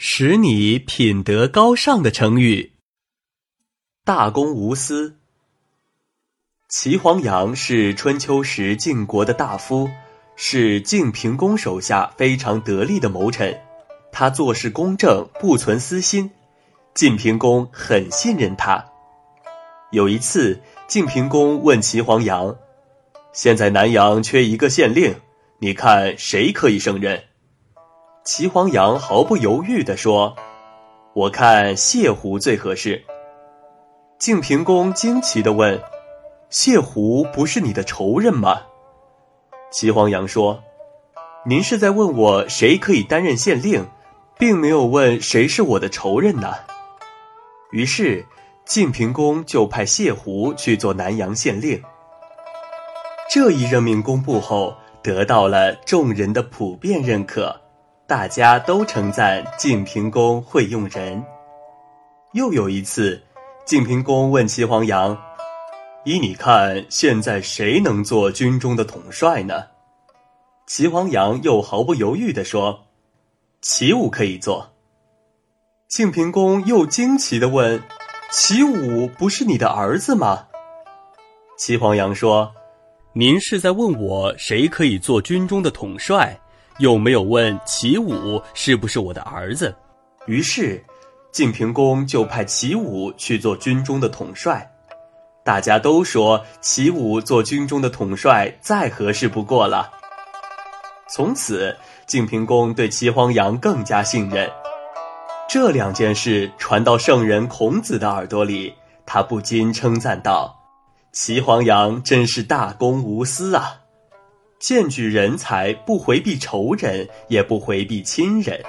使你品德高尚的成语。大公无私。齐黄羊是春秋时晋国的大夫，是晋平公手下非常得力的谋臣。他做事公正，不存私心，晋平公很信任他。有一次，晋平公问齐黄羊：“现在南阳缺一个县令，你看谁可以胜任？”齐黄羊毫不犹豫地说：“我看谢胡最合适。”晋平公惊奇地问：“谢狐不是你的仇人吗？”齐黄羊说：“您是在问我谁可以担任县令，并没有问谁是我的仇人呢。”于是，晋平公就派谢狐去做南阳县令。这一任命公布后，得到了众人的普遍认可。大家都称赞晋平公会用人。又有一次，晋平公问齐黄羊：“依你看，现在谁能做军中的统帅呢？”齐黄羊又毫不犹豫地说：“齐武可以做。”晋平公又惊奇地问：“齐武不是你的儿子吗？”齐黄羊说：“您是在问我谁可以做军中的统帅？”又没有问齐武是不是我的儿子，于是晋平公就派齐武去做军中的统帅。大家都说齐武做军中的统帅再合适不过了。从此，晋平公对齐黄羊更加信任。这两件事传到圣人孔子的耳朵里，他不禁称赞道：“齐黄羊真是大公无私啊！”荐举人才，不回避仇人，也不回避亲人。